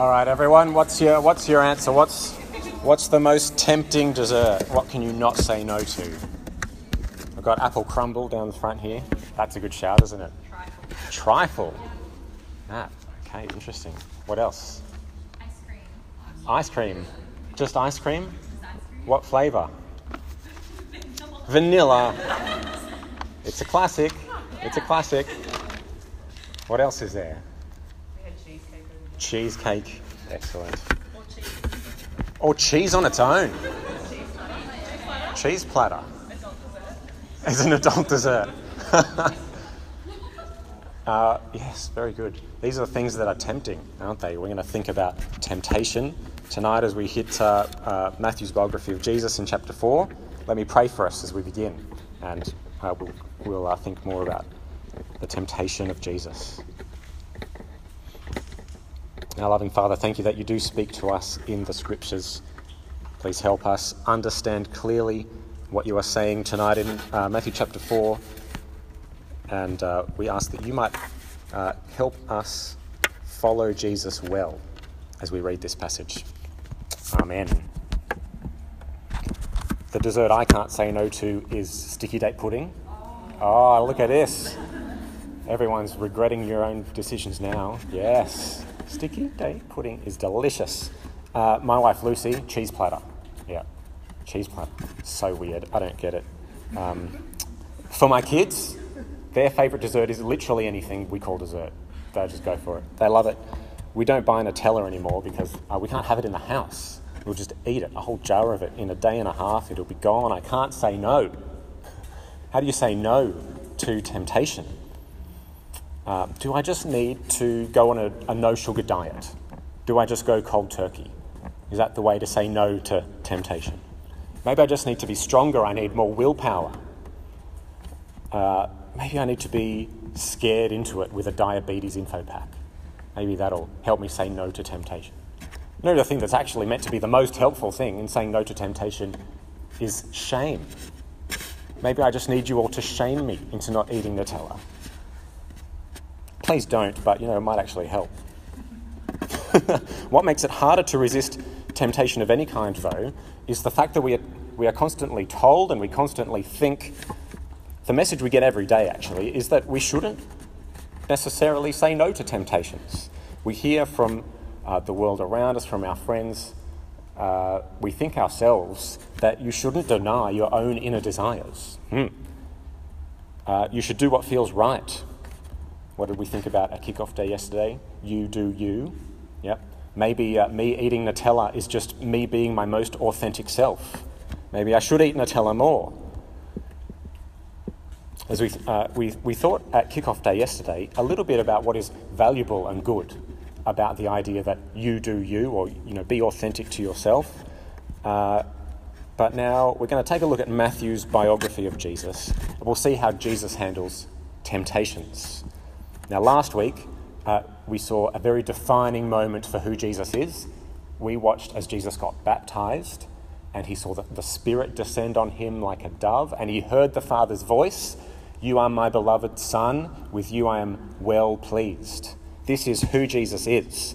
All right, everyone. What's your What's your answer? What's What's the most tempting dessert? What can you not say no to? I've got apple crumble down the front here. That's a good shout, isn't it? Trifle. Trifle. Ah, okay, interesting. What else? Ice cream. Ice cream. Just ice cream? Is ice cream? What flavour? Vanilla. Vanilla. It's a classic. It's a classic. What else is there? Cheesecake. Excellent. Or cheese. Or cheese on its own. Cheese platter. Cheese platter. Adult dessert. As an adult dessert. uh, yes, very good. These are the things that are tempting, aren't they? We're going to think about temptation tonight as we hit uh, uh, Matthew's biography of Jesus in chapter 4. Let me pray for us as we begin, and uh, we'll, we'll uh, think more about the temptation of Jesus. Our loving Father, thank you that you do speak to us in the scriptures. Please help us understand clearly what you are saying tonight in uh, Matthew chapter 4. And uh, we ask that you might uh, help us follow Jesus well as we read this passage. Amen. The dessert I can't say no to is sticky date pudding. Oh, look at this. Everyone's regretting your own decisions now. Yes. Sticky date pudding is delicious. Uh, my wife Lucy, cheese platter. Yeah, cheese platter. So weird. I don't get it. Um, for my kids, their favourite dessert is literally anything we call dessert. They just go for it. They love it. We don't buy Nutella anymore because uh, we can't have it in the house. We'll just eat it, a whole jar of it, in a day and a half. It'll be gone. I can't say no. How do you say no to temptation? Uh, do I just need to go on a, a no sugar diet? Do I just go cold turkey? Is that the way to say no to temptation? Maybe I just need to be stronger. I need more willpower. Uh, maybe I need to be scared into it with a diabetes info pack. Maybe that'll help me say no to temptation. No, the thing that's actually meant to be the most helpful thing in saying no to temptation is shame. Maybe I just need you all to shame me into not eating Nutella. Please don't, but you know, it might actually help. what makes it harder to resist temptation of any kind, though, is the fact that we are, we are constantly told and we constantly think the message we get every day, actually, is that we shouldn't necessarily say no to temptations. We hear from uh, the world around us, from our friends, uh, we think ourselves that you shouldn't deny your own inner desires. Hmm. Uh, you should do what feels right. What did we think about at kickoff day yesterday? You do you. Yep. Maybe uh, me eating Nutella is just me being my most authentic self. Maybe I should eat Nutella more. As we, uh, we, we thought at kickoff day yesterday a little bit about what is valuable and good about the idea that you do you, or you know, be authentic to yourself. Uh, but now we're going to take a look at Matthew's biography of Jesus, and we'll see how Jesus handles temptations. Now, last week uh, we saw a very defining moment for who Jesus is. We watched as Jesus got baptized, and he saw the, the Spirit descend on him like a dove, and he heard the Father's voice You are my beloved Son, with you I am well pleased. This is who Jesus is.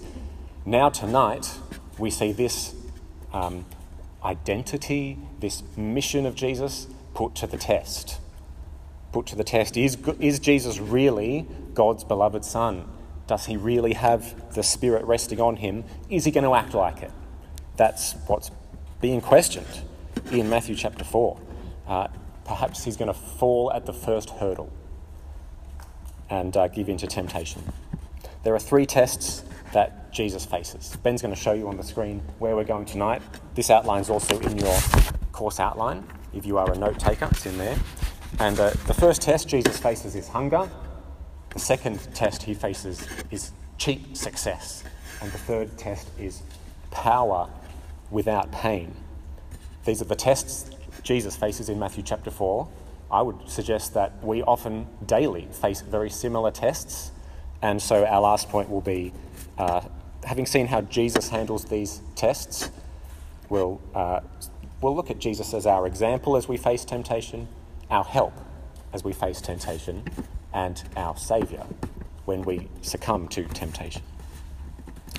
Now, tonight, we see this um, identity, this mission of Jesus put to the test. Put to the test is, is Jesus really God's beloved Son? Does he really have the Spirit resting on him? Is he going to act like it? That's what's being questioned in Matthew chapter 4. Uh, perhaps he's going to fall at the first hurdle and uh, give in to temptation. There are three tests that Jesus faces. Ben's going to show you on the screen where we're going tonight. This outline is also in your course outline. If you are a note taker, it's in there. And uh, the first test Jesus faces is hunger. The second test he faces is cheap success. And the third test is power without pain. These are the tests Jesus faces in Matthew chapter 4. I would suggest that we often daily face very similar tests. And so our last point will be uh, having seen how Jesus handles these tests, we'll, uh, we'll look at Jesus as our example as we face temptation, our help as we face temptation, and our Saviour when we succumb to temptation.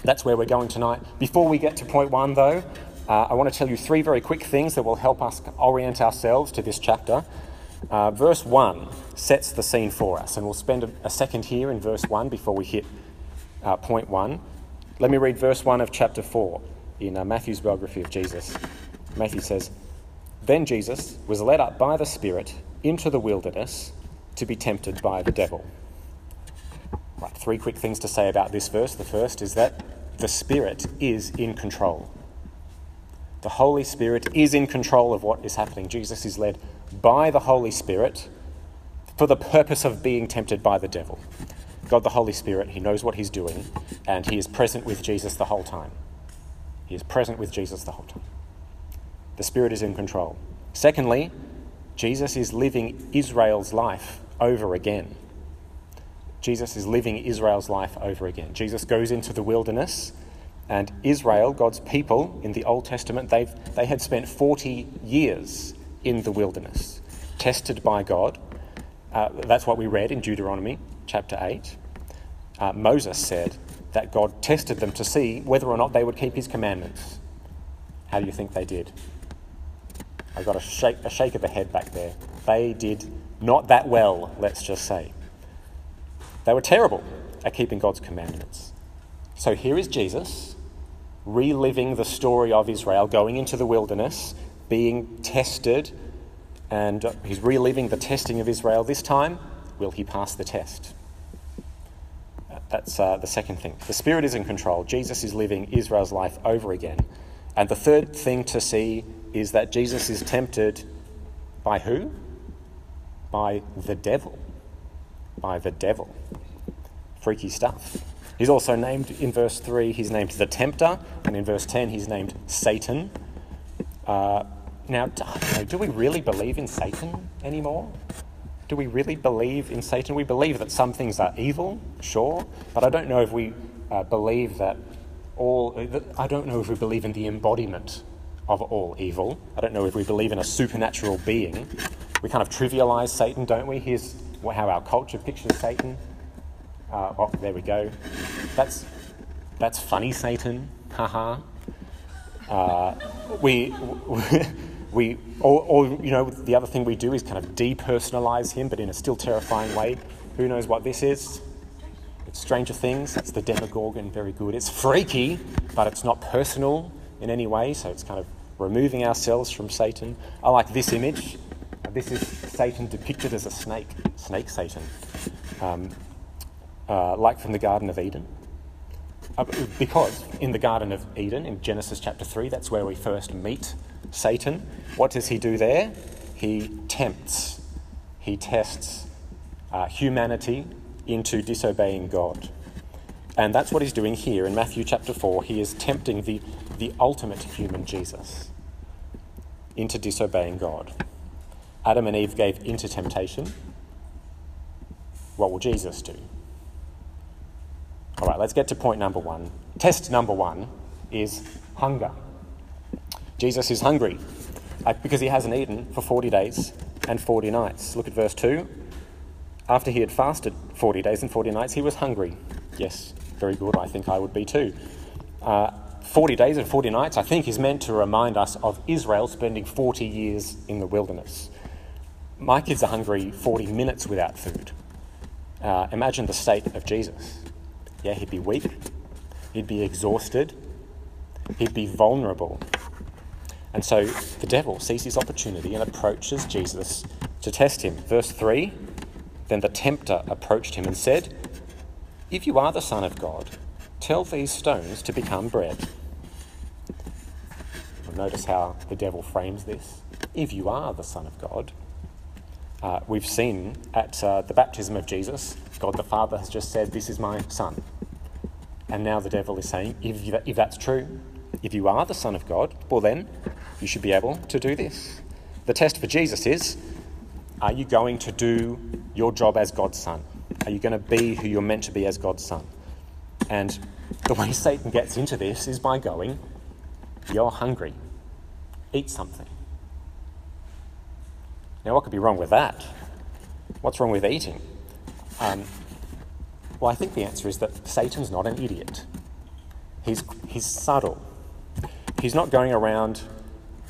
That's where we're going tonight. Before we get to point one, though, uh, I want to tell you three very quick things that will help us orient ourselves to this chapter. Uh, verse 1 sets the scene for us, and we'll spend a, a second here in verse 1 before we hit uh, point 1. Let me read verse 1 of chapter 4 in uh, Matthew's biography of Jesus. Matthew says, Then Jesus was led up by the Spirit into the wilderness to be tempted by the devil. Right, three quick things to say about this verse. The first is that the Spirit is in control. The Holy Spirit is in control of what is happening. Jesus is led by the Holy Spirit for the purpose of being tempted by the devil. God the Holy Spirit, He knows what He's doing, and He is present with Jesus the whole time. He is present with Jesus the whole time. The Spirit is in control. Secondly, Jesus is living Israel's life over again. Jesus is living Israel's life over again. Jesus goes into the wilderness, and Israel, God's people in the Old Testament, they've, they had spent 40 years in the wilderness, tested by God. Uh, that's what we read in Deuteronomy chapter 8. Uh, Moses said that God tested them to see whether or not they would keep his commandments. How do you think they did? I got a shake, a shake of the head back there. They did not that well, let's just say. They were terrible at keeping God's commandments. So here is Jesus reliving the story of Israel, going into the wilderness, being tested, and he's reliving the testing of Israel. This time, will he pass the test? That's uh, the second thing. The Spirit is in control. Jesus is living Israel's life over again. And the third thing to see is that Jesus is tempted by who? By the devil. By the devil. Freaky stuff. He's also named in verse 3, he's named the tempter, and in verse 10, he's named Satan. Uh, now, do we really believe in Satan anymore? Do we really believe in Satan? We believe that some things are evil, sure, but I don't know if we uh, believe that all. That, I don't know if we believe in the embodiment of all evil. I don't know if we believe in a supernatural being. We kind of trivialize Satan, don't we? Here's how our culture pictures Satan. Uh, oh, there we go. That's that's funny, Satan. Haha. Uh, we we or, or you know the other thing we do is kind of depersonalize him, but in a still terrifying way. Who knows what this is? It's Stranger Things. It's the Demogorgon. Very good. It's freaky, but it's not personal in any way. So it's kind of removing ourselves from Satan. I like this image. This is Satan depicted as a snake. Snake Satan. Um, uh, like from the Garden of Eden. Uh, because in the Garden of Eden, in Genesis chapter 3, that's where we first meet Satan. What does he do there? He tempts, he tests uh, humanity into disobeying God. And that's what he's doing here in Matthew chapter 4. He is tempting the, the ultimate human Jesus into disobeying God. Adam and Eve gave into temptation. What will Jesus do? All right, let's get to point number one. Test number one is hunger. Jesus is hungry uh, because he hasn't eaten for 40 days and 40 nights. Look at verse 2. After he had fasted 40 days and 40 nights, he was hungry. Yes, very good. I think I would be too. Uh, 40 days and 40 nights, I think, is meant to remind us of Israel spending 40 years in the wilderness. My kids are hungry 40 minutes without food. Uh, imagine the state of Jesus. Yeah, he'd be weak, he'd be exhausted, he'd be vulnerable. And so the devil sees his opportunity and approaches Jesus to test him. Verse 3 Then the tempter approached him and said, If you are the Son of God, tell these stones to become bread. Notice how the devil frames this. If you are the Son of God, uh, we've seen at uh, the baptism of Jesus, God the Father has just said, This is my Son. And now the devil is saying, if, you, if that's true, if you are the Son of God, well then, you should be able to do this. The test for Jesus is are you going to do your job as God's Son? Are you going to be who you're meant to be as God's Son? And the way Satan gets into this is by going, You're hungry, eat something. Now, what could be wrong with that? What's wrong with eating? Um, well, I think the answer is that Satan's not an idiot. He's, he's subtle. He's not going around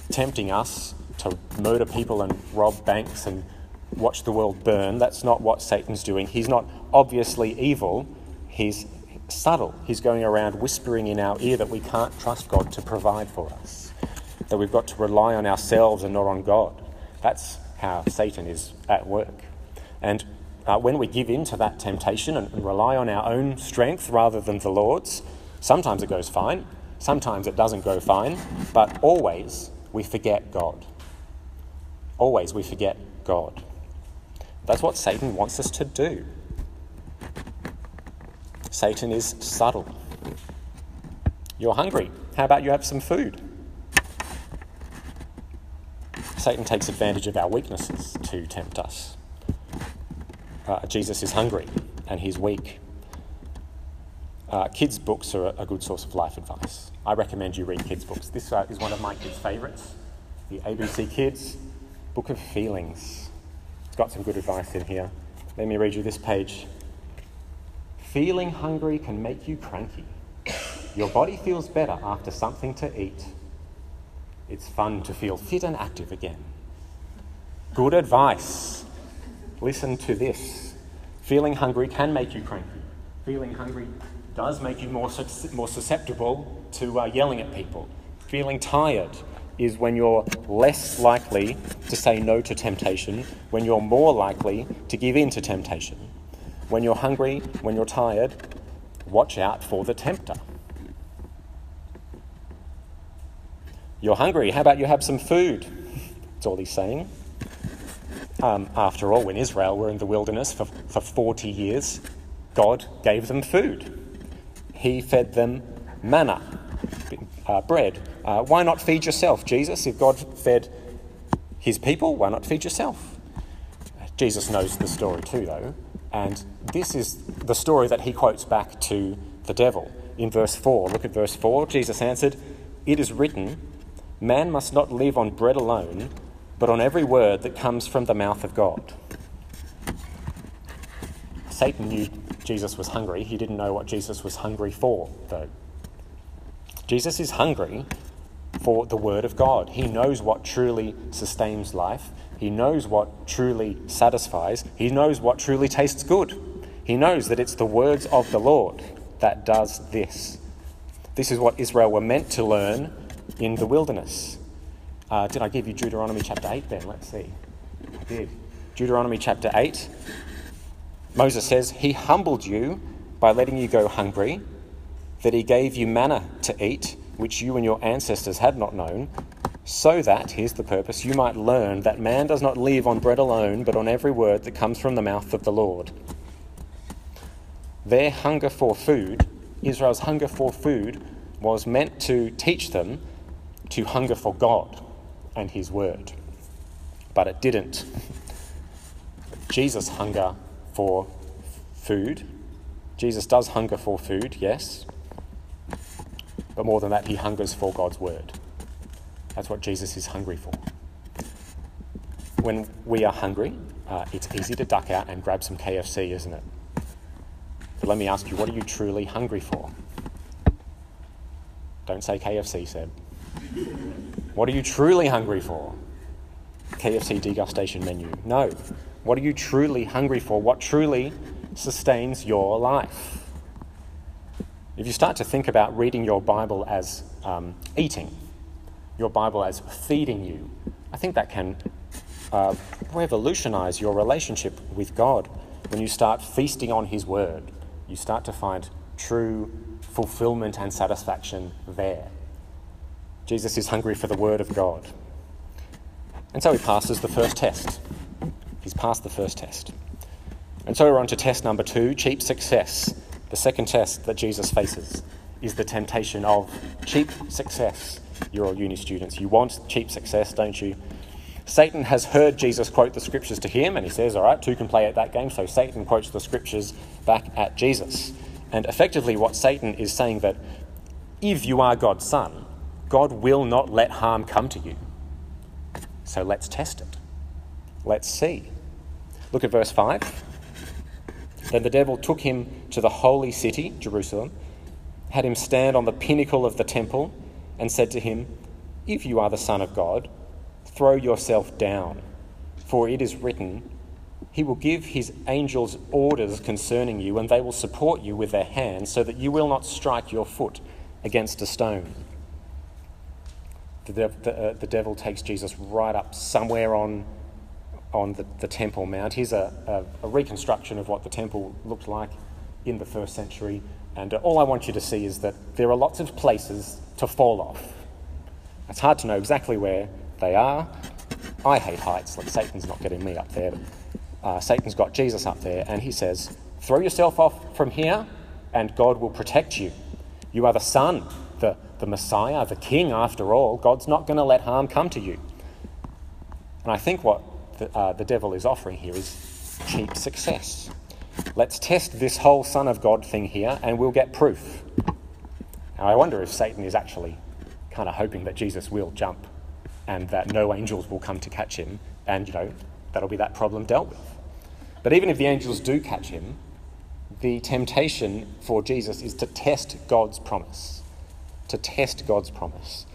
tempting us to murder people and rob banks and watch the world burn. That's not what Satan's doing. He's not obviously evil, he's subtle. He's going around whispering in our ear that we can't trust God to provide for us, that we've got to rely on ourselves and not on God. That's how Satan is at work. And uh, when we give in to that temptation and, and rely on our own strength rather than the Lord's, sometimes it goes fine, sometimes it doesn't go fine, but always we forget God. Always we forget God. That's what Satan wants us to do. Satan is subtle. You're hungry. How about you have some food? Satan takes advantage of our weaknesses to tempt us. Uh, Jesus is hungry and he's weak. Uh, kids' books are a, good source of life advice. I recommend you read kids' books. This uh, is one of my kids' favourites the ABC Kids Book of Feelings. It's got some good advice in here. Let me read you this page. Feeling hungry can make you cranky. Your body feels better after something to eat. It's fun to feel fit and active again. Good advice. Listen to this. Feeling hungry can make you cranky. Feeling hungry does make you more, more susceptible to uh, yelling at people. Feeling tired is when you're less likely to say no to temptation, when you're more likely to give in to temptation. When you're hungry, when you're tired, watch out for the tempter. You're hungry, how about you have some food? That's all he's saying. Um, after all, when Israel were in the wilderness for, for 40 years, God gave them food. He fed them manna, uh, bread. Uh, why not feed yourself, Jesus? If God fed his people, why not feed yourself? Jesus knows the story too, though, and this is the story that he quotes back to the devil in verse 4. Look at verse 4. Jesus answered, It is written, Man must not live on bread alone, but on every word that comes from the mouth of God. Satan knew Jesus was hungry. He didn't know what Jesus was hungry for, though. Jesus is hungry for the Word of God. He knows what truly sustains life. He knows what truly satisfies. He knows what truly tastes good. He knows that it's the words of the Lord that does this. This is what Israel were meant to learn in the wilderness. Uh, did I give you Deuteronomy chapter 8 then? Let's see. I did. Deuteronomy chapter 8. Moses says, He humbled you by letting you go hungry that he gave you manna to eat, which you and your ancestors had not known, so that, here's the purpose, you might learn that man does not live on bread alone, but on every word that comes from the mouth of the Lord. Their hunger for food, Israel's hunger for food, was meant to teach them to hunger for God and His Word. But it didn't. Jesus' hunger for food, Jesus does hunger for food, yes, but more than that, he hungers for God's word. That's what Jesus is hungry for. When we are hungry, uh, it's easy to duck out and grab some KFC, isn't it? But let me ask you, what are you truly hungry for? Don't say KFC, Seb. What are you truly hungry for? KFC degustation menu. No. What are you truly hungry for? What truly sustains your life? If you start to think about reading your Bible as um, eating, your Bible as feeding you, I think that can uh, revolutionize your relationship with God. When you start feasting on His Word, you start to find true fulfillment and satisfaction there. Jesus is hungry for the Word of God. And so he passes the first test. He's passed the first test. And so we're on to test number two cheap success. The second test that Jesus faces is the temptation of cheap success. You're all uni students. You want cheap success, don't you? Satan has heard Jesus quote the scriptures to him, and he says, All right, two can play at that game. So Satan quotes the scriptures back at Jesus. And effectively, what Satan is saying that if you are God's son, God will not let harm come to you. So let's test it. Let's see. Look at verse 5. Then the devil took him to the holy city, Jerusalem, had him stand on the pinnacle of the temple, and said to him, If you are the Son of God, throw yourself down, for it is written, He will give His angels orders concerning you, and they will support you with their hands, so that you will not strike your foot against a stone. The, the, uh, the devil takes Jesus right up somewhere on, on the, the Temple Mount. Here's a, a, a reconstruction of what the temple looked like in the first century. And uh, all I want you to see is that there are lots of places to fall off. It's hard to know exactly where they are. I hate heights, like Satan's not getting me up there. Uh, Satan's got Jesus up there, and he says, Throw yourself off from here, and God will protect you. You are the Son, the, Messiah, the King, after all. God's not going to let harm come to you. And I think what the, uh, the devil is offering here is cheap success. Let's test this whole Son of God thing here and we'll get proof. Now, I wonder if Satan is actually kind of hoping that Jesus will jump and that no angels will come to catch him, and, you know, that'll be that problem dealt with. But even if the angels do catch him, the temptation for Jesus is to test God's promise. To test God's promise.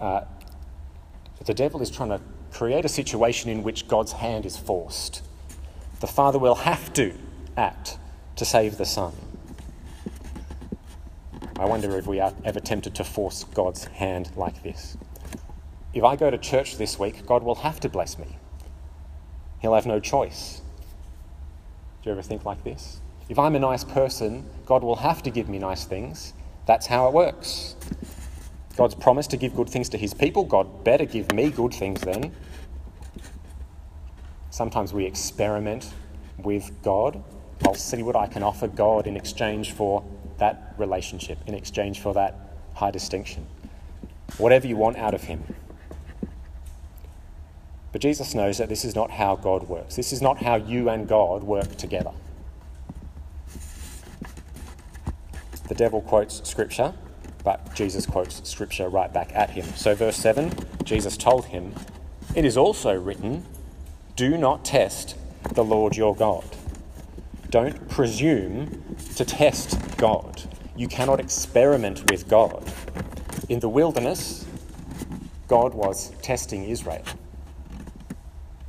Uh, the devil is trying to create a situation in which God's hand is forced. The Father will have to act to save the Son. I wonder if we are ever tempted to force God's hand like this. If I go to church this week, God will have to bless me. He'll have no choice. Do you ever think like this? If I'm a nice person, God will have to give me nice things. That's how it works. God's promised to give good things to his people. God better give me good things then. Sometimes we experiment with God. I'll see what I can offer God in exchange for that relationship, in exchange for that high distinction. Whatever you want out of Him. But Jesus knows that this is not how God works. This is not how you and God work together. The devil quotes Scripture, but Jesus quotes Scripture right back at him. So, verse 7 Jesus told him, It is also written, Do not test the Lord your God. Don't presume to test God. You cannot experiment with God. In the wilderness, God was testing Israel.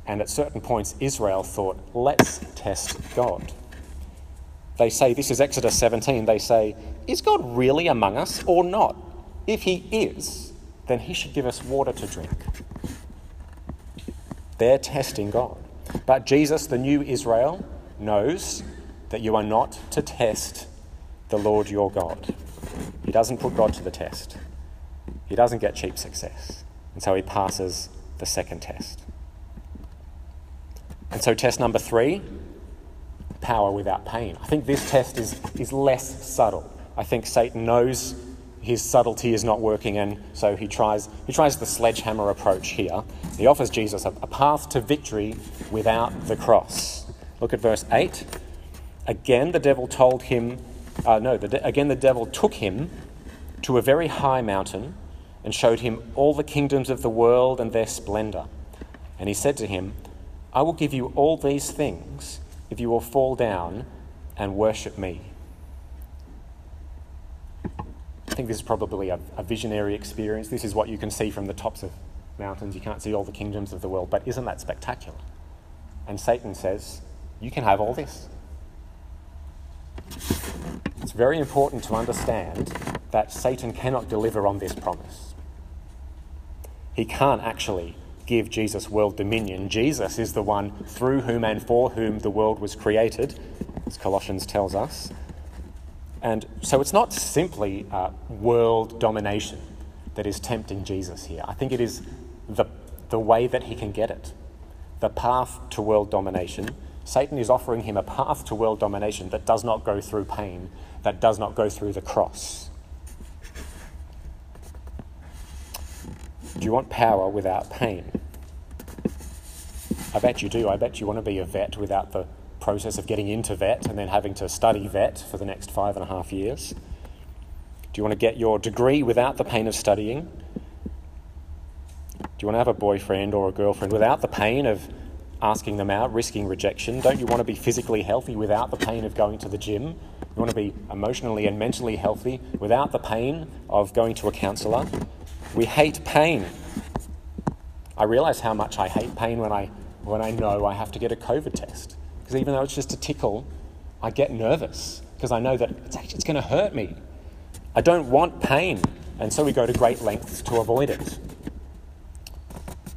And at certain points, Israel thought, let's test God. They say, this is Exodus 17, they say, Is God really among us or not? If he is, then he should give us water to drink. They're testing God. But Jesus, the new Israel, knows that you are not to test the Lord your God. He doesn't put God to the test, he doesn't get cheap success. And so he passes the second test. And so, test number three power without pain. I think this test is, is less subtle. I think Satan knows his subtlety is not working, and so he tries, he tries the sledgehammer approach here. He offers Jesus a, a path to victory without the cross. Look at verse 8. Again, the devil told him, uh, no, the de- again, the devil took him to a very high mountain and showed him all the kingdoms of the world and their splendor. And he said to him, I will give you all these things if you will fall down and worship me. I think this is probably a, a, visionary experience. This is what you can see from the tops of mountains. You can't see all the kingdoms of the world, but isn't that spectacular? And Satan says, You can have all this. It's very important to understand that Satan cannot deliver on this promise. He can't actually give Jesus world dominion. Jesus is the one through whom and for whom the world was created, as Colossians tells us. And so it's not simply uh, world domination that is tempting Jesus here. I think it is the, the way that he can get it, the path to world domination. Satan is offering him a path to world domination that does not go through pain, that does not go through the cross. Do you want power without pain? I bet you do. I bet you want to be a vet without the process of getting into vet and then having to study vet for the next five and a half years. Do you want to get your degree without the pain of studying? Do you want to have a boyfriend or a girlfriend without the pain of asking them out, risking rejection? Don't you want to be physically healthy without the pain of going to the gym? You want to be emotionally and mentally healthy without the pain of going to a counselor. We hate pain. I realize how much I hate pain when I, when I know I have to get a COVID test. Because even though it's just a tickle, I get nervous because I know that it's, actually, it's going to hurt me. I don't want pain, and so we go to great lengths to avoid it.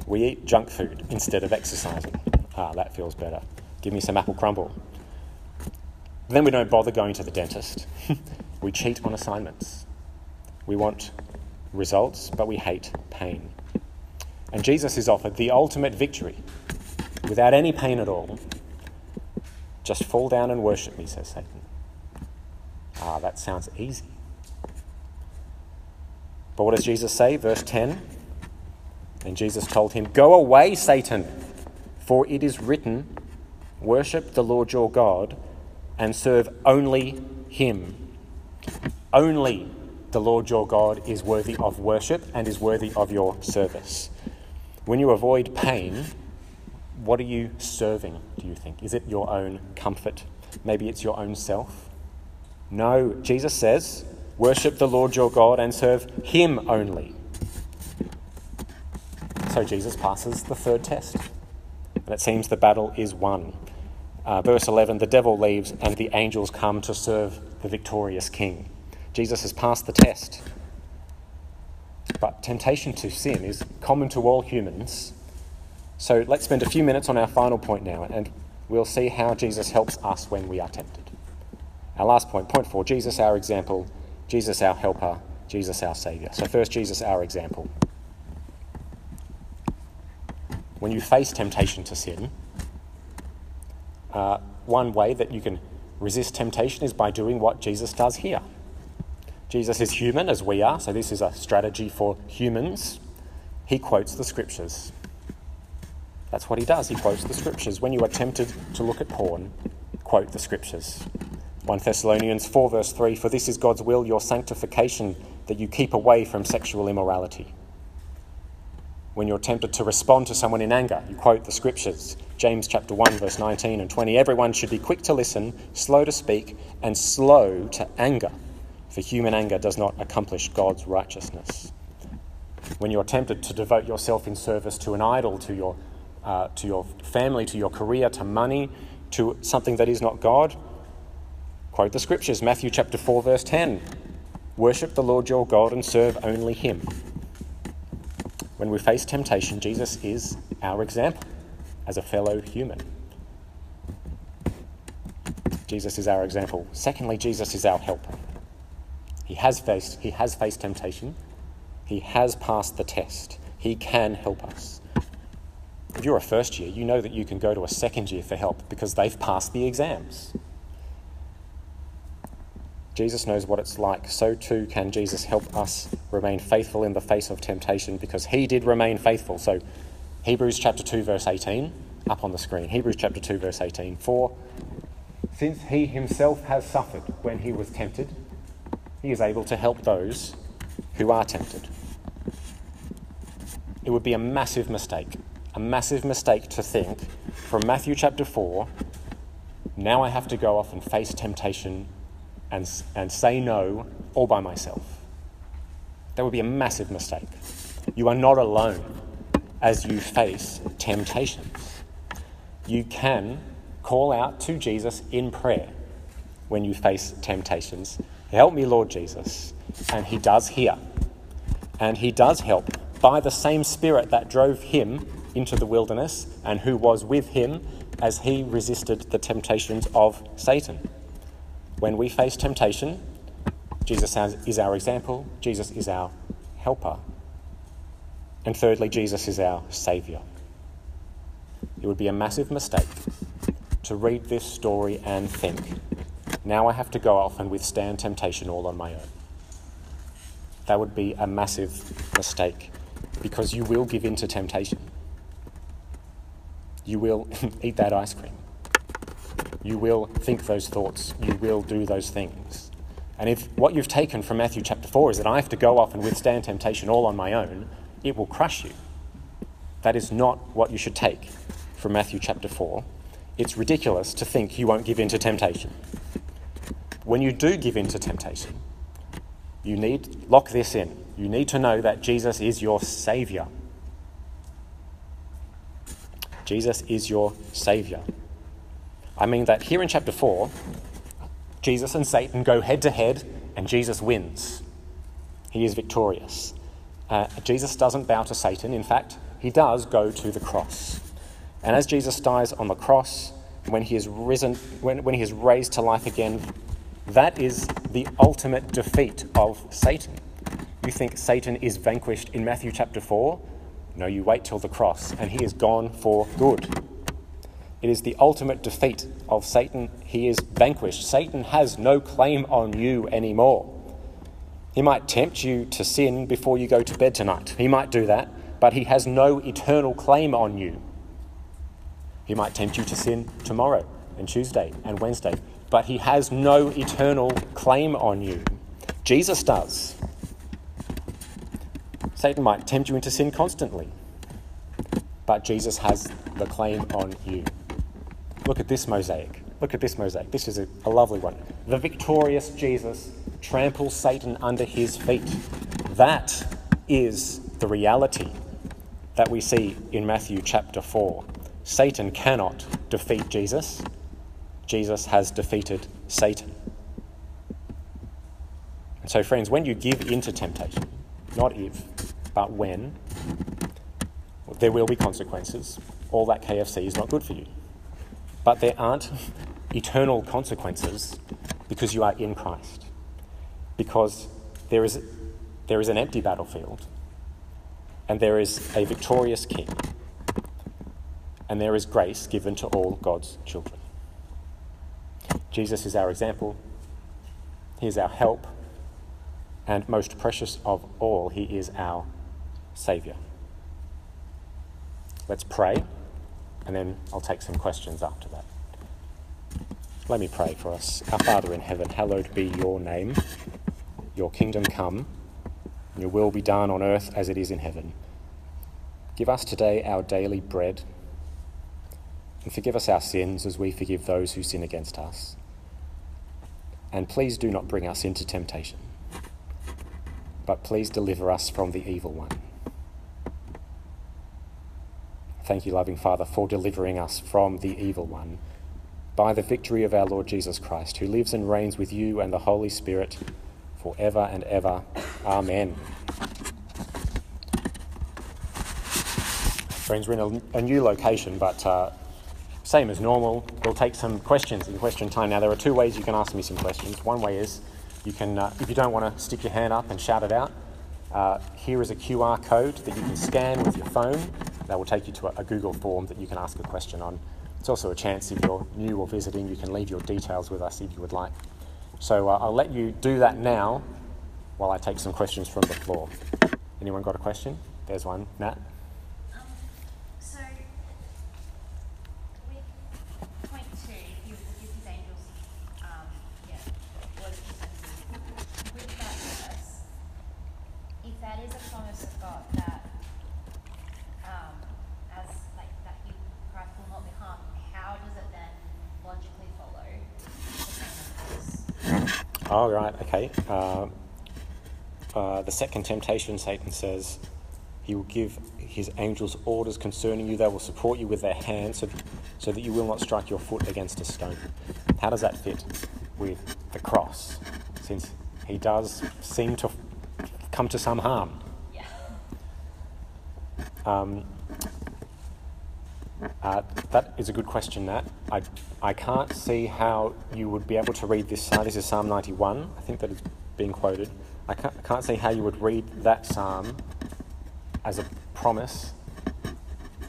We eat junk food instead of exercising. Ah, that feels better. Give me some apple crumble. Then we don't bother going to the dentist. we cheat on assignments. We want results, but we hate pain. And Jesus is offered the ultimate victory without any pain at all. Just fall down and worship me, says Satan. Ah, that sounds easy. But what does Jesus say? Verse 10 And Jesus told him, Go away, Satan, for it is written, Worship the Lord your God and serve only him. Only the Lord your God is worthy of worship and is worthy of your service. When you avoid pain, what are you serving, do you think? Is it your own comfort? Maybe it's your own self? No, Jesus says, worship the Lord your God and serve him only. So Jesus passes the third test. And it seems the battle is won. Uh, verse 11 the devil leaves and the angels come to serve the victorious king. Jesus has passed the test. But temptation to sin is common to all humans. So let's spend a few minutes on our final point now, and we'll see how Jesus helps us when we are tempted. Our last point, point four Jesus, our example, Jesus, our helper, Jesus, our Saviour. So, first, Jesus, our example. When you face temptation to sin, uh, one way that you can resist temptation is by doing what Jesus does here. Jesus is human as we are, so this is a strategy for humans. He quotes the scriptures. That's what he does. He quotes the scriptures. When you are tempted to look at porn, quote the scriptures. 1 Thessalonians 4, verse 3 For this is God's will, your sanctification, that you keep away from sexual immorality. When you're tempted to respond to someone in anger, you quote the scriptures. James chapter 1, verse 19 and 20 Everyone should be quick to listen, slow to speak, and slow to anger, for human anger does not accomplish God's righteousness. When you're tempted to devote yourself in service to an idol, to your, uh, to your family, to your career, to money, to something that is not God, quote the scriptures Matthew chapter 4, verse 10 Worship the Lord your God and serve only Him. When we face temptation, Jesus is our example as a fellow human. Jesus is our example. Secondly, Jesus is our helper. He has faced, he has faced temptation. He has passed the test. He can help us. If you're a first year, you know that you can go to a second year for help because they've passed the exams. Jesus knows what it's like. So too can Jesus help us remain faithful in the face of temptation because he did remain faithful. So, Hebrews chapter 2, verse 18, up on the screen. Hebrews chapter 2, verse 18. For since he himself has suffered when he was tempted, he is able to help those who are tempted. It would be a massive mistake, a massive mistake to think from Matthew chapter 4, now I have to go off and face temptation and, and say no all by myself. That would be a massive mistake. You are not alone as you face temptations. You can call out to Jesus in prayer when you face temptations. Help me, Lord Jesus. And He does hear. And He does help by the same Spirit that drove Him into the wilderness and who was with Him as He resisted the temptations of Satan. When we face temptation, Jesus is our example, Jesus is our helper. And thirdly, Jesus is our Saviour. It would be a massive mistake to read this story and think, now I have to go off and withstand temptation all on my own. That would be a massive mistake because you will give in to temptation. You will eat that ice cream. You will think those thoughts. You will do those things. And if what you've taken from Matthew chapter 4 is that I have to go off and withstand temptation all on my own, it will crush you. That is not what you should take from Matthew chapter 4. It's ridiculous to think you won't give in to temptation. when you do give in to temptation, you need, lock this in, you need to know that Jesus is your Saviour. Jesus is your Saviour. I mean that here in chapter 4, Jesus and Satan go head to head, and Jesus wins. He is victorious. Uh, Jesus doesn't bow to Satan. In fact, he does go to the cross. And as Jesus dies on the cross, when he is risen, when, when he is raised to life again, that is the ultimate defeat of Satan. You think Satan is vanquished in Matthew chapter 4? No, you wait till the cross, and he is gone for good. It is the ultimate defeat of Satan. He is vanquished. Satan has no claim on you anymore. He might tempt you to sin before you go to bed tonight. He might do that, but he has no eternal claim on you. He might tempt you to sin tomorrow and Tuesday and Wednesday, but he has no eternal claim on you. Jesus does. Satan might tempt you into sin constantly, but Jesus has the claim on you. Look at this mosaic. Look at this mosaic. This is a, a lovely one. The victorious Jesus tramples Satan under his feet. That is the reality that we see in Matthew chapter 4. Satan cannot defeat Jesus. Jesus has defeated Satan. And so, friends, when you give in to temptation, not if, but when, there will be consequences. All that KFC is not good for you. But there aren't eternal consequences because you are in Christ. Because there is, there is an empty battlefield and there is a victorious king and there is grace given to all God's children. Jesus is our example, He is our help, and most precious of all, He is our Saviour. Let's pray, and then I'll take some questions after that. Let me pray for us. Our Father in heaven, hallowed be your name. Your kingdom come, your will be done on earth as it is in heaven. Give us today our daily bread and forgive us our sins as we forgive those who sin against us. And please do not bring us into temptation, but please deliver us from the evil one. Thank you, loving Father, for delivering us from the evil one by the victory of our Lord Jesus Christ, who lives and reigns with you and the Holy Spirit forever and ever. Amen. Friends, we're in a, a new location, but uh, same as normal, we'll take some questions in question time. Now, there are two ways you can ask me some questions. One way is you can, uh, if you don't want to stick your hand up and shout it out, uh, here is a QR code that you can scan with your phone. That will take you to a, Google form that you can ask a question on. It's also a chance if you're new or visiting, you can leave your details with us if you would like. So uh, I'll let you do that now while I take some questions from the floor. Anyone got a question? There's one. Nat? Um, so, with point two, he was with his angels, um, yeah, was presented. With that verse, if that is a promise of God that, um, as like that he, Christ will not be harmed, how does it then logically follow the same as this? Oh, right, okay. Uh, uh, the second temptation, Satan says, he will give his angels orders concerning you. They will support you with their hands so, so that you will not strike your foot against a stone. How does that fit with the cross? Since he does seem to come to some harm. Yeah. Um, uh, that is a good question, Nat. I, I can't see how you would be able to read this psalm. This is Psalm 91, I think that is being quoted. I can't, I can't see how you would read that psalm as a promise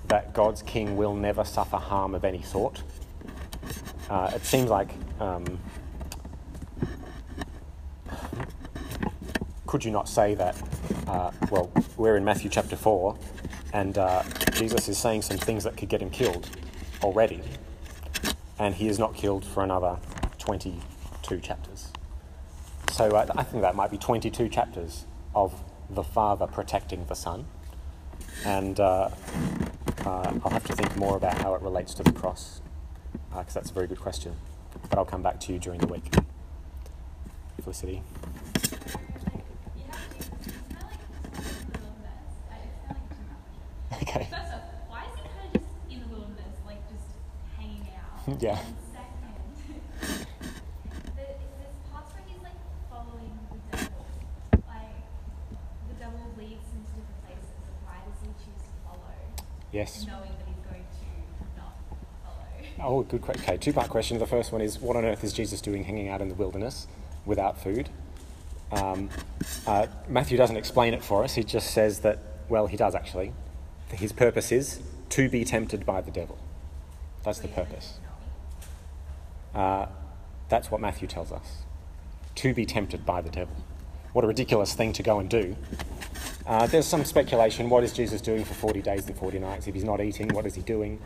that God's king will never suffer harm of any sort. Uh, it seems like. Um, could you not say that? Uh, well, we're in Matthew chapter 4, and uh, Jesus is saying some things that could get him killed already, and he is not killed for another 22 chapters. So uh, I think that might be 22 chapters of the Father protecting the Son, and uh, uh, I'll have to think more about how it relates to the cross, because that's a very good question. But I'll come back to you during the week. Felicity. You have to, it's kind of like in the wilderness. Uh, It's kind of like two questions. Okay. First off, why is he kind of just in the wilderness, like just hanging out? Yeah. And second, the, there's parts where he's like following the devil. Like, the devil leads him to different places, and why does he choose to follow, Yes. knowing that he's going to not follow? Oh, good question. Okay, two part question. The first one is what on earth is Jesus doing hanging out in the wilderness without food? Um, uh, Matthew doesn't explain it for us. He just says that, well, he does actually. His purpose is to be tempted by the devil. That's the purpose. Uh, that's what Matthew tells us. To be tempted by the devil. What a ridiculous thing to go and do. Uh, there's some speculation. What is Jesus doing for 40 days and 40 nights? If he's not eating, what is he doing?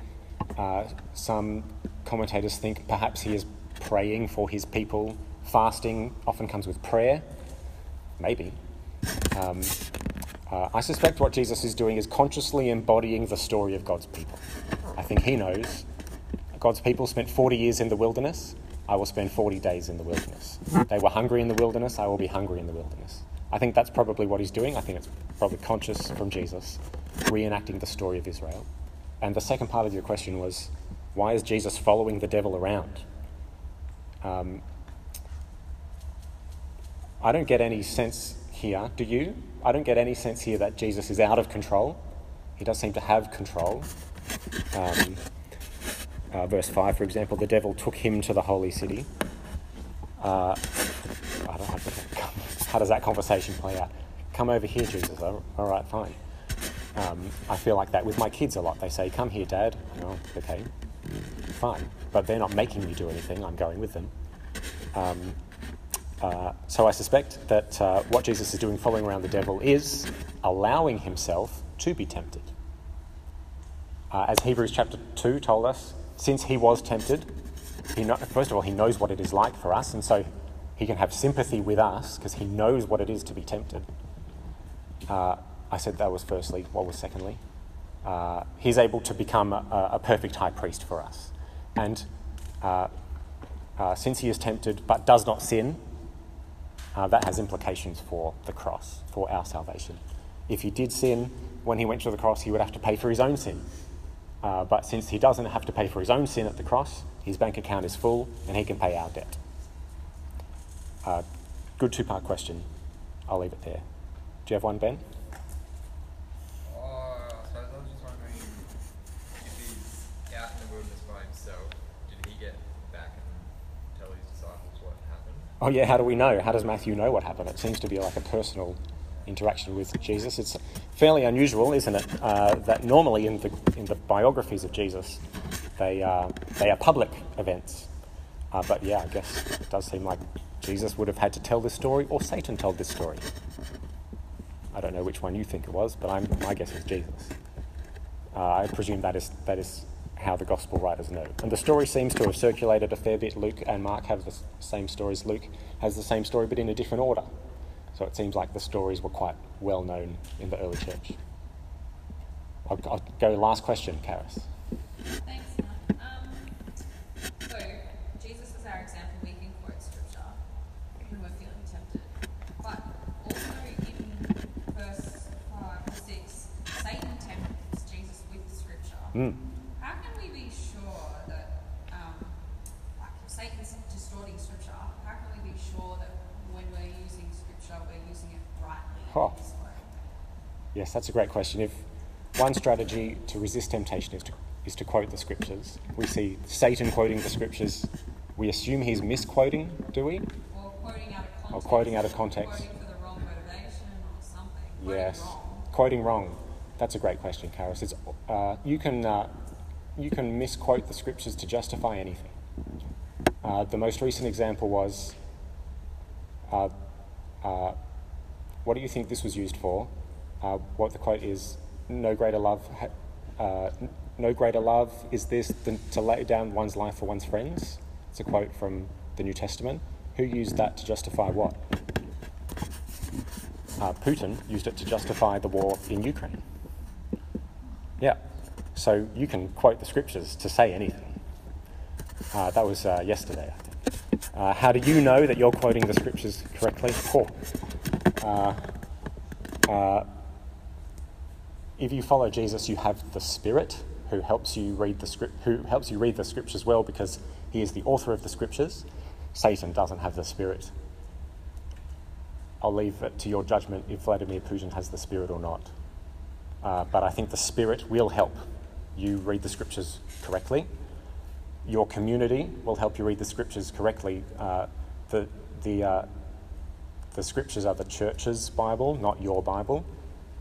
Uh, some commentators think perhaps he is praying for his people. Fasting often comes with prayer. Maybe. Um, uh, I suspect what Jesus is doing is consciously embodying the story of God's people. I think he knows God's people spent 40 years in the wilderness. I will spend 40 days in the wilderness. They were hungry in the wilderness. I will be hungry in the wilderness. I think that's probably what he's doing. I think it's probably conscious from Jesus, reenacting the story of Israel. And the second part of your question was why is Jesus following the devil around? Um, I don't get any sense here, do you? I don't get any sense here that Jesus is out of control. He does seem to have control. Um, uh, verse 5, for example, the devil took him to the holy city. Uh, how does that conversation play out? Come over here, Jesus. All right, fine. Um, I feel like that with my kids a lot. They say, Come here, Dad. Okay, fine. But they're not making me do anything, I'm going with them. Um, uh, so I suspect that uh, what Jesus is doing following around the devil is allowing himself to be tempted. Uh, as Hebrews chapter 2 told us, since he was tempted, he know, first of all, he knows what it is like for us, and so he can have sympathy with us because he knows what it is to be tempted. Uh, I said that was firstly. What was secondly? Uh, he's able to become a, a perfect high priest for us. And uh, uh, since he is tempted but does not sin, uh, that has implications for the cross, for our salvation. If he did sin when he went to the cross, he would have to pay for his own sin. Uh, but since he doesn't have to pay for his own sin at the cross, his bank account is full and he can pay our debt. Uh, good two part question. I'll leave it there. Do you have one, Ben? Oh, so I was just wondering if he's out in the wilderness by himself, did he get back and tell his disciples what happened? Oh, yeah, how do we know? How does Matthew know what happened? It seems to be like a personal interaction with Jesus. It's fairly unusual, isn't it? Uh, that normally in the, in the biographies of Jesus, they, uh, they are public events. Uh, but yeah, I guess it does seem like Jesus would have had to tell this story, or Satan told this story. I don't know which one you think it was, but I'm, my guess is Jesus. Uh, I presume that is, that is how the gospel writers know. And the story seems to have circulated a fair bit. Luke and Mark have the same stories. Luke has the same story, but in a different order. So it seems like the stories were quite well known in the early church. I'll, I'll go last question, Karis. Thanks, Matt. Um, so, Jesus is our example. We can quote scripture when we're feeling tempted. But also in verse 5 or 6, Satan tempts Jesus with scripture. Mm. How can we be sure that, um, like, if Satan's distorting scripture, how can we be sure that when we're using scripture, we're using it rightly Oh. in this way? Yes, that's a great question. If one strategy to resist temptation is to, is to quote the scriptures, we see Satan quoting the scriptures. We assume he's misquoting, do we? Or quoting out of context. Or quoting out of context. Quoting for the wrong motivation or something. Quoting Yes. wrong. Quoting wrong. That's a great question, Karis. It's, uh, you, can, uh, you can misquote the scriptures to justify anything. Uh, the most recent example was uh, uh, what do you think this was used for? Uh, what the quote is no greater love. No greater love is this than to lay down one's life for one's friends. It's a quote from the New Testament. Who used that to justify what? uh, Putin used it to justify the war in Ukraine. Yeah, so you can quote the scriptures to say anything. Uh, that was uh, yesterday, I think. Uh, how do you know that you're quoting the scriptures correctly? Uh, uh, if you follow Jesus, you have the Spirit who helps you read the script, who helps you read the scriptures well because he is the author of the scriptures. Satan doesn't have the Spirit. I'll leave it to your judgment if Vladimir Putin has the Spirit or not. Uh, but I think the Spirit will help you read the scriptures correctly. Your community will help you read the scriptures correctly. Uh, the, the, uh, the scriptures are the church's Bible, not your Bible.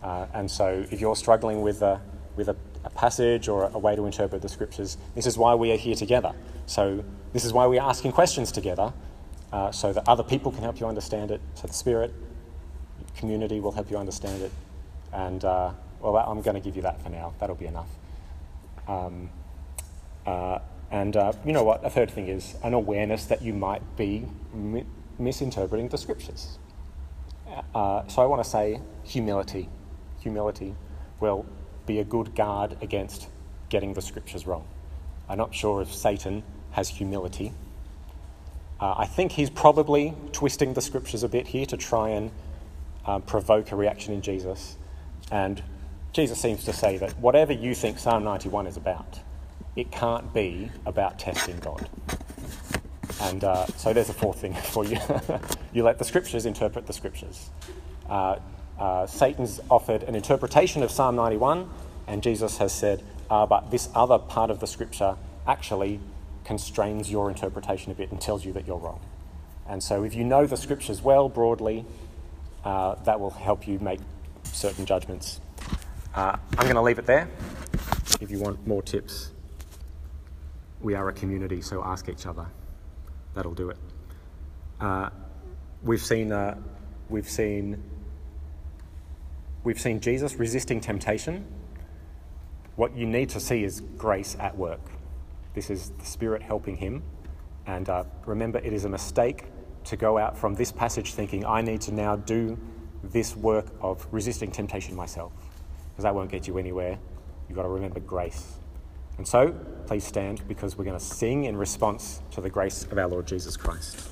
Uh, and so if you're struggling with a, with a, a passage or a, a way to interpret the scriptures, this is why we are here together. So this is why we are asking questions together, uh, so that other people can help you understand it. So the Spirit, community will help you understand it. And uh, well, I'm going to give you that for now. That'll be enough. Um, uh, and uh, you know what? A third thing is an awareness that you might be mi- misinterpreting the scriptures. Uh, so I want to say humility. Humility will be a good guard against getting the scriptures wrong. I'm not sure if Satan has humility. Uh, I think he's probably twisting the scriptures a bit here to try and um, provoke a reaction in Jesus. And Jesus seems to say that whatever you think Psalm 91 is about, it can't be about testing God. And uh, so there's a fourth thing for you. you let the scriptures interpret the scriptures. Uh, uh, Satan's offered an interpretation of Psalm 91, and Jesus has said, uh, but this other part of the scripture actually constrains your interpretation a bit and tells you that you're wrong. And so if you know the scriptures well, broadly, uh, that will help you make certain judgments. Uh, I'm going to leave it there. If you want more tips, we are a community, so ask each other. That'll do it. Uh, we've seen uh, we've seen we've seen Jesus resisting temptation. What you need to see is grace at work. This is the Spirit helping him. And uh, remember, it is a mistake to go out from this passage thinking, I need to now do this work of resisting temptation myself, because that won't get you anywhere. You've got to remember grace. And so, please stand because we're going to sing in response to the grace of our Lord Jesus Christ.